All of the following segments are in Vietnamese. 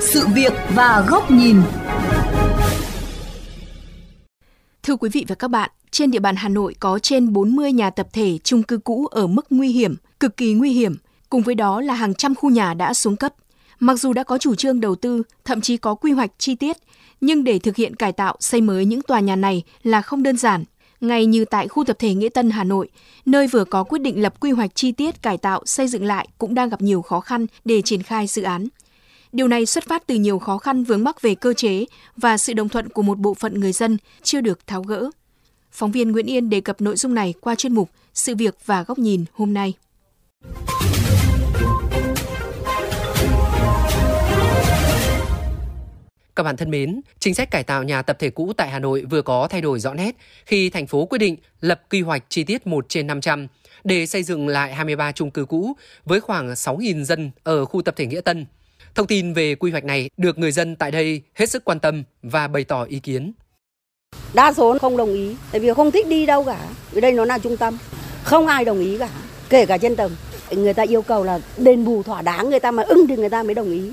Sự việc và góc nhìn. Thưa quý vị và các bạn, trên địa bàn Hà Nội có trên 40 nhà tập thể chung cư cũ ở mức nguy hiểm, cực kỳ nguy hiểm. Cùng với đó là hàng trăm khu nhà đã xuống cấp. Mặc dù đã có chủ trương đầu tư, thậm chí có quy hoạch chi tiết, nhưng để thực hiện cải tạo xây mới những tòa nhà này là không đơn giản. Ngay như tại khu tập thể Nghĩa Tân Hà Nội, nơi vừa có quyết định lập quy hoạch chi tiết cải tạo xây dựng lại cũng đang gặp nhiều khó khăn để triển khai dự án. Điều này xuất phát từ nhiều khó khăn vướng mắc về cơ chế và sự đồng thuận của một bộ phận người dân chưa được tháo gỡ. Phóng viên Nguyễn Yên đề cập nội dung này qua chuyên mục Sự việc và góc nhìn hôm nay. Các bạn thân mến, chính sách cải tạo nhà tập thể cũ tại Hà Nội vừa có thay đổi rõ nét khi thành phố quyết định lập quy hoạch chi tiết 1 trên 500 để xây dựng lại 23 chung cư cũ với khoảng 6.000 dân ở khu tập thể Nghĩa Tân. Thông tin về quy hoạch này được người dân tại đây hết sức quan tâm và bày tỏ ý kiến. Đa số không đồng ý, tại vì không thích đi đâu cả. ở đây nó là trung tâm, không ai đồng ý cả, kể cả trên tầng. Người ta yêu cầu là đền bù thỏa đáng, người ta mà ưng thì người ta mới đồng ý.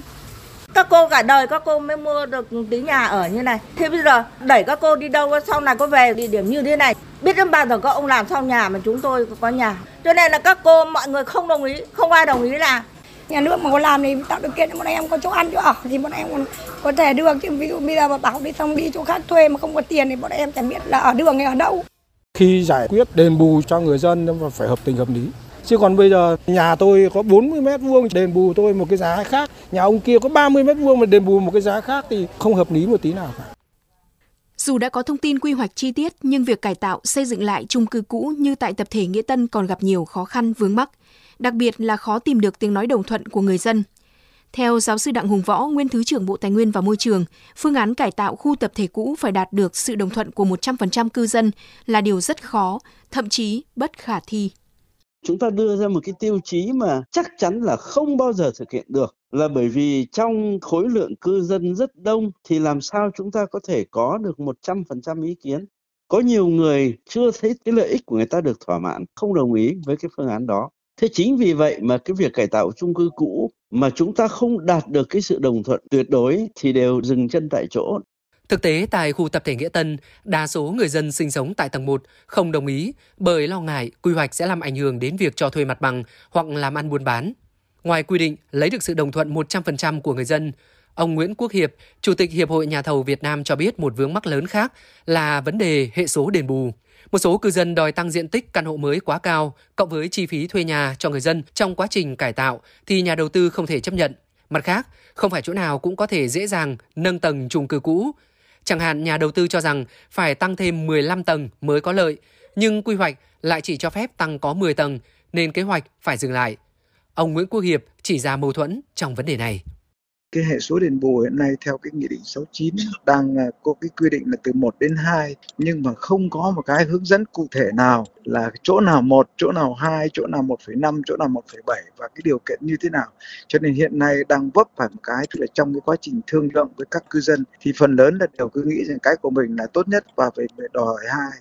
Các cô cả đời các cô mới mua được tí nhà ở như này. Thế bây giờ đẩy các cô đi đâu sau này có về địa điểm như thế này. Biết đến bao giờ các ông làm xong nhà mà chúng tôi có nhà. Cho nên là các cô mọi người không đồng ý, không ai đồng ý là nhà nước mà có làm thì tạo điều kiện cho bọn em có chỗ ăn chỗ ở thì bọn em còn có thể được chứ ví dụ bây giờ mà bảo đi xong đi chỗ khác thuê mà không có tiền thì bọn em chẳng biết là ở đường hay ở đâu khi giải quyết đền bù cho người dân phải hợp tình hợp lý chứ còn bây giờ nhà tôi có 40 mét vuông đền bù tôi một cái giá khác nhà ông kia có 30 mét vuông mà đền bù một cái giá khác thì không hợp lý một tí nào cả dù đã có thông tin quy hoạch chi tiết nhưng việc cải tạo xây dựng lại chung cư cũ như tại tập thể Nghĩa Tân còn gặp nhiều khó khăn vướng mắc đặc biệt là khó tìm được tiếng nói đồng thuận của người dân. Theo giáo sư Đặng Hùng Võ, nguyên Thứ trưởng Bộ Tài nguyên và Môi trường, phương án cải tạo khu tập thể cũ phải đạt được sự đồng thuận của 100% cư dân là điều rất khó, thậm chí bất khả thi. Chúng ta đưa ra một cái tiêu chí mà chắc chắn là không bao giờ thực hiện được là bởi vì trong khối lượng cư dân rất đông thì làm sao chúng ta có thể có được 100% ý kiến. Có nhiều người chưa thấy cái lợi ích của người ta được thỏa mãn, không đồng ý với cái phương án đó. Thế chính vì vậy mà cái việc cải tạo chung cư cũ mà chúng ta không đạt được cái sự đồng thuận tuyệt đối thì đều dừng chân tại chỗ. Thực tế tại khu tập thể Nghĩa Tân, đa số người dân sinh sống tại tầng 1 không đồng ý bởi lo ngại quy hoạch sẽ làm ảnh hưởng đến việc cho thuê mặt bằng hoặc làm ăn buôn bán. Ngoài quy định lấy được sự đồng thuận 100% của người dân, ông Nguyễn Quốc Hiệp, Chủ tịch Hiệp hội Nhà thầu Việt Nam cho biết một vướng mắc lớn khác là vấn đề hệ số đền bù. Một số cư dân đòi tăng diện tích căn hộ mới quá cao, cộng với chi phí thuê nhà cho người dân trong quá trình cải tạo thì nhà đầu tư không thể chấp nhận. Mặt khác, không phải chỗ nào cũng có thể dễ dàng nâng tầng chung cư cũ. Chẳng hạn nhà đầu tư cho rằng phải tăng thêm 15 tầng mới có lợi, nhưng quy hoạch lại chỉ cho phép tăng có 10 tầng nên kế hoạch phải dừng lại. Ông Nguyễn Quốc Hiệp chỉ ra mâu thuẫn trong vấn đề này cái hệ số đền bù hiện nay theo cái nghị định 69 đang à, có cái quy định là từ 1 đến 2 nhưng mà không có một cái hướng dẫn cụ thể nào là chỗ nào một, chỗ nào hai, chỗ nào 1,5, chỗ nào 1,7 và cái điều kiện như thế nào. Cho nên hiện nay đang vấp phải một cái tức là trong cái quá trình thương lượng với các cư dân thì phần lớn là đều cứ nghĩ rằng cái của mình là tốt nhất và phải, phải đòi hỏi hai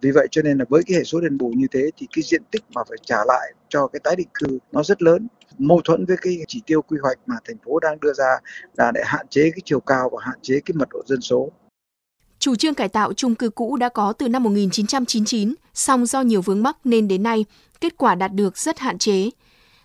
vì vậy cho nên là với cái hệ số đền bù như thế thì cái diện tích mà phải trả lại cho cái tái định cư nó rất lớn mâu thuẫn với cái chỉ tiêu quy hoạch mà thành phố đang đưa ra là để hạn chế cái chiều cao và hạn chế cái mật độ dân số. Chủ trương cải tạo chung cư cũ đã có từ năm 1999, song do nhiều vướng mắc nên đến nay, kết quả đạt được rất hạn chế.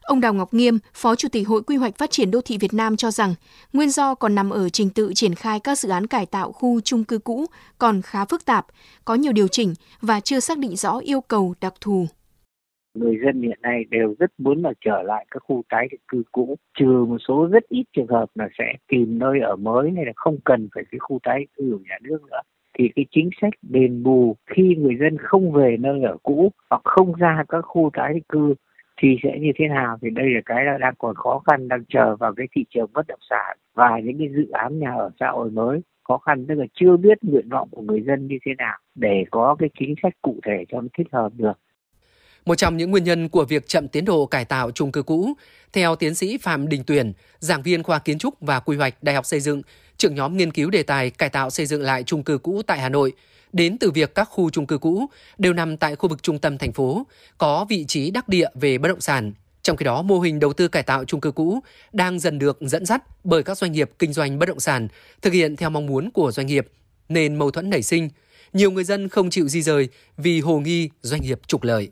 Ông Đào Ngọc Nghiêm, Phó Chủ tịch Hội Quy hoạch Phát triển Đô thị Việt Nam cho rằng, nguyên do còn nằm ở trình tự triển khai các dự án cải tạo khu chung cư cũ còn khá phức tạp, có nhiều điều chỉnh và chưa xác định rõ yêu cầu đặc thù người dân hiện nay đều rất muốn là trở lại các khu tái định cư cũ, trừ một số rất ít trường hợp là sẽ tìm nơi ở mới hay là không cần phải cái khu tái định cư của nhà nước nữa. Thì cái chính sách đền bù khi người dân không về nơi ở cũ hoặc không ra các khu tái định cư thì sẽ như thế nào? Thì đây là cái là đang còn khó khăn, đang chờ vào cái thị trường bất động sản và những cái dự án nhà ở xã hội mới. Khó khăn tức là chưa biết nguyện vọng của người dân như thế nào để có cái chính sách cụ thể cho nó thích hợp được một trong những nguyên nhân của việc chậm tiến độ cải tạo chung cư cũ, theo tiến sĩ Phạm Đình Tuyển, giảng viên khoa kiến trúc và quy hoạch Đại học Xây dựng, trưởng nhóm nghiên cứu đề tài cải tạo xây dựng lại chung cư cũ tại Hà Nội, đến từ việc các khu chung cư cũ đều nằm tại khu vực trung tâm thành phố, có vị trí đắc địa về bất động sản. Trong khi đó, mô hình đầu tư cải tạo chung cư cũ đang dần được dẫn dắt bởi các doanh nghiệp kinh doanh bất động sản thực hiện theo mong muốn của doanh nghiệp, nên mâu thuẫn nảy sinh. Nhiều người dân không chịu di rời vì hồ nghi doanh nghiệp trục lợi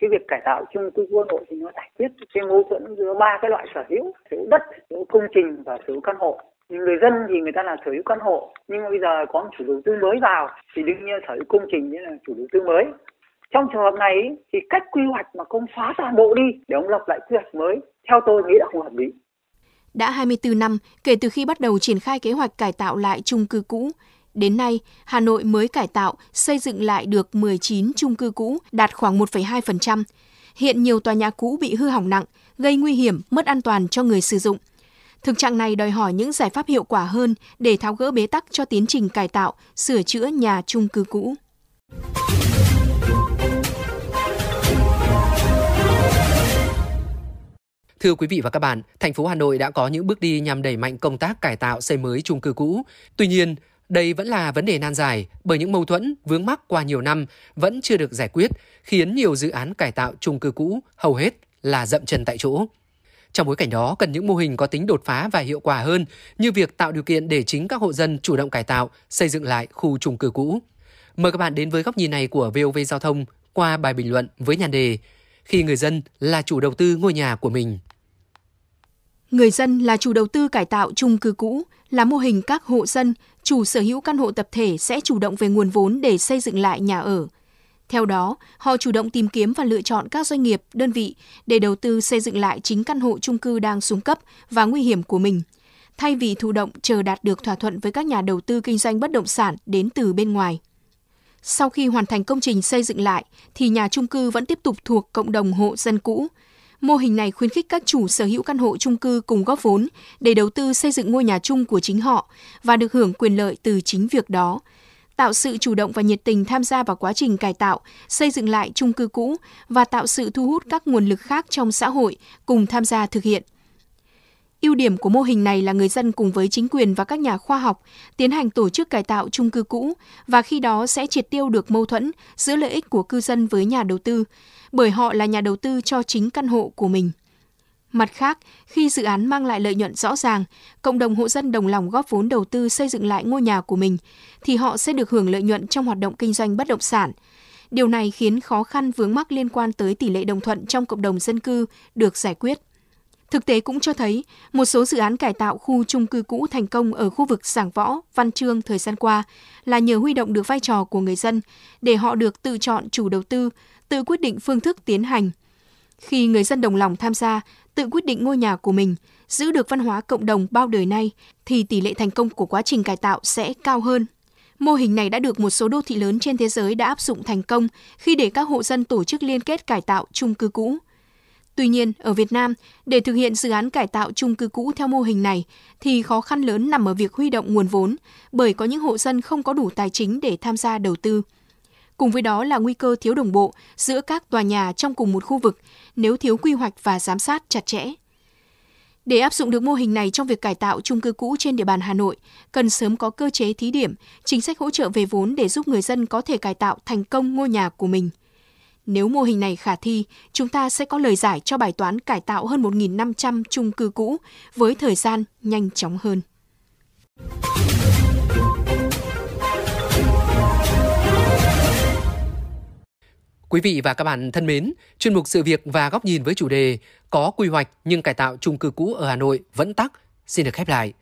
cái việc cải tạo chung cư quân Nội thì nó giải quyết cái mâu thuẫn giữa ba cái loại sở hữu sở hữu đất sở hữu công trình và sở hữu căn hộ. Nhưng người dân thì người ta là sở hữu căn hộ nhưng mà bây giờ có một chủ đầu tư mới vào thì đương nhiên sở hữu công trình như là chủ đầu tư mới. Trong trường hợp này thì cách quy hoạch mà không xóa toàn bộ đi để ông lập lại quy hoạch mới theo tôi nghĩ là không hợp lý. Đã 24 năm kể từ khi bắt đầu triển khai kế hoạch cải tạo lại chung cư cũ, Đến nay, Hà Nội mới cải tạo, xây dựng lại được 19 chung cư cũ, đạt khoảng 1,2%. Hiện nhiều tòa nhà cũ bị hư hỏng nặng, gây nguy hiểm, mất an toàn cho người sử dụng. Thực trạng này đòi hỏi những giải pháp hiệu quả hơn để tháo gỡ bế tắc cho tiến trình cải tạo, sửa chữa nhà chung cư cũ. Thưa quý vị và các bạn, thành phố Hà Nội đã có những bước đi nhằm đẩy mạnh công tác cải tạo xây mới chung cư cũ. Tuy nhiên, đây vẫn là vấn đề nan giải bởi những mâu thuẫn vướng mắc qua nhiều năm vẫn chưa được giải quyết, khiến nhiều dự án cải tạo chung cư cũ hầu hết là dậm chân tại chỗ. Trong bối cảnh đó, cần những mô hình có tính đột phá và hiệu quả hơn như việc tạo điều kiện để chính các hộ dân chủ động cải tạo, xây dựng lại khu chung cư cũ. Mời các bạn đến với góc nhìn này của VOV Giao thông qua bài bình luận với nhan đề Khi người dân là chủ đầu tư ngôi nhà của mình. Người dân là chủ đầu tư cải tạo chung cư cũ, là mô hình các hộ dân, chủ sở hữu căn hộ tập thể sẽ chủ động về nguồn vốn để xây dựng lại nhà ở. Theo đó, họ chủ động tìm kiếm và lựa chọn các doanh nghiệp, đơn vị để đầu tư xây dựng lại chính căn hộ chung cư đang xuống cấp và nguy hiểm của mình, thay vì thụ động chờ đạt được thỏa thuận với các nhà đầu tư kinh doanh bất động sản đến từ bên ngoài. Sau khi hoàn thành công trình xây dựng lại, thì nhà chung cư vẫn tiếp tục thuộc cộng đồng hộ dân cũ, Mô hình này khuyến khích các chủ sở hữu căn hộ chung cư cùng góp vốn để đầu tư xây dựng ngôi nhà chung của chính họ và được hưởng quyền lợi từ chính việc đó, tạo sự chủ động và nhiệt tình tham gia vào quá trình cải tạo, xây dựng lại chung cư cũ và tạo sự thu hút các nguồn lực khác trong xã hội cùng tham gia thực hiện. Ưu điểm của mô hình này là người dân cùng với chính quyền và các nhà khoa học tiến hành tổ chức cải tạo chung cư cũ và khi đó sẽ triệt tiêu được mâu thuẫn giữa lợi ích của cư dân với nhà đầu tư, bởi họ là nhà đầu tư cho chính căn hộ của mình. Mặt khác, khi dự án mang lại lợi nhuận rõ ràng, cộng đồng hộ dân đồng lòng góp vốn đầu tư xây dựng lại ngôi nhà của mình, thì họ sẽ được hưởng lợi nhuận trong hoạt động kinh doanh bất động sản. Điều này khiến khó khăn vướng mắc liên quan tới tỷ lệ đồng thuận trong cộng đồng dân cư được giải quyết. Thực tế cũng cho thấy, một số dự án cải tạo khu chung cư cũ thành công ở khu vực Giảng Võ, Văn Trương thời gian qua là nhờ huy động được vai trò của người dân để họ được tự chọn chủ đầu tư, tự quyết định phương thức tiến hành. Khi người dân đồng lòng tham gia, tự quyết định ngôi nhà của mình, giữ được văn hóa cộng đồng bao đời nay, thì tỷ lệ thành công của quá trình cải tạo sẽ cao hơn. Mô hình này đã được một số đô thị lớn trên thế giới đã áp dụng thành công khi để các hộ dân tổ chức liên kết cải tạo chung cư cũ. Tuy nhiên, ở Việt Nam, để thực hiện dự án cải tạo chung cư cũ theo mô hình này thì khó khăn lớn nằm ở việc huy động nguồn vốn, bởi có những hộ dân không có đủ tài chính để tham gia đầu tư. Cùng với đó là nguy cơ thiếu đồng bộ giữa các tòa nhà trong cùng một khu vực nếu thiếu quy hoạch và giám sát chặt chẽ. Để áp dụng được mô hình này trong việc cải tạo chung cư cũ trên địa bàn Hà Nội, cần sớm có cơ chế thí điểm, chính sách hỗ trợ về vốn để giúp người dân có thể cải tạo thành công ngôi nhà của mình. Nếu mô hình này khả thi, chúng ta sẽ có lời giải cho bài toán cải tạo hơn 1.500 chung cư cũ với thời gian nhanh chóng hơn. Quý vị và các bạn thân mến, chuyên mục sự việc và góc nhìn với chủ đề có quy hoạch nhưng cải tạo chung cư cũ ở Hà Nội vẫn tắc xin được khép lại.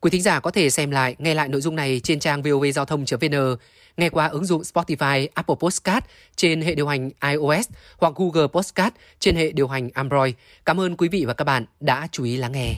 Quý thính giả có thể xem lại, nghe lại nội dung này trên trang vovgiao thông.vn, nghe qua ứng dụng Spotify, Apple Podcast trên hệ điều hành iOS hoặc Google Podcast trên hệ điều hành Android. Cảm ơn quý vị và các bạn đã chú ý lắng nghe.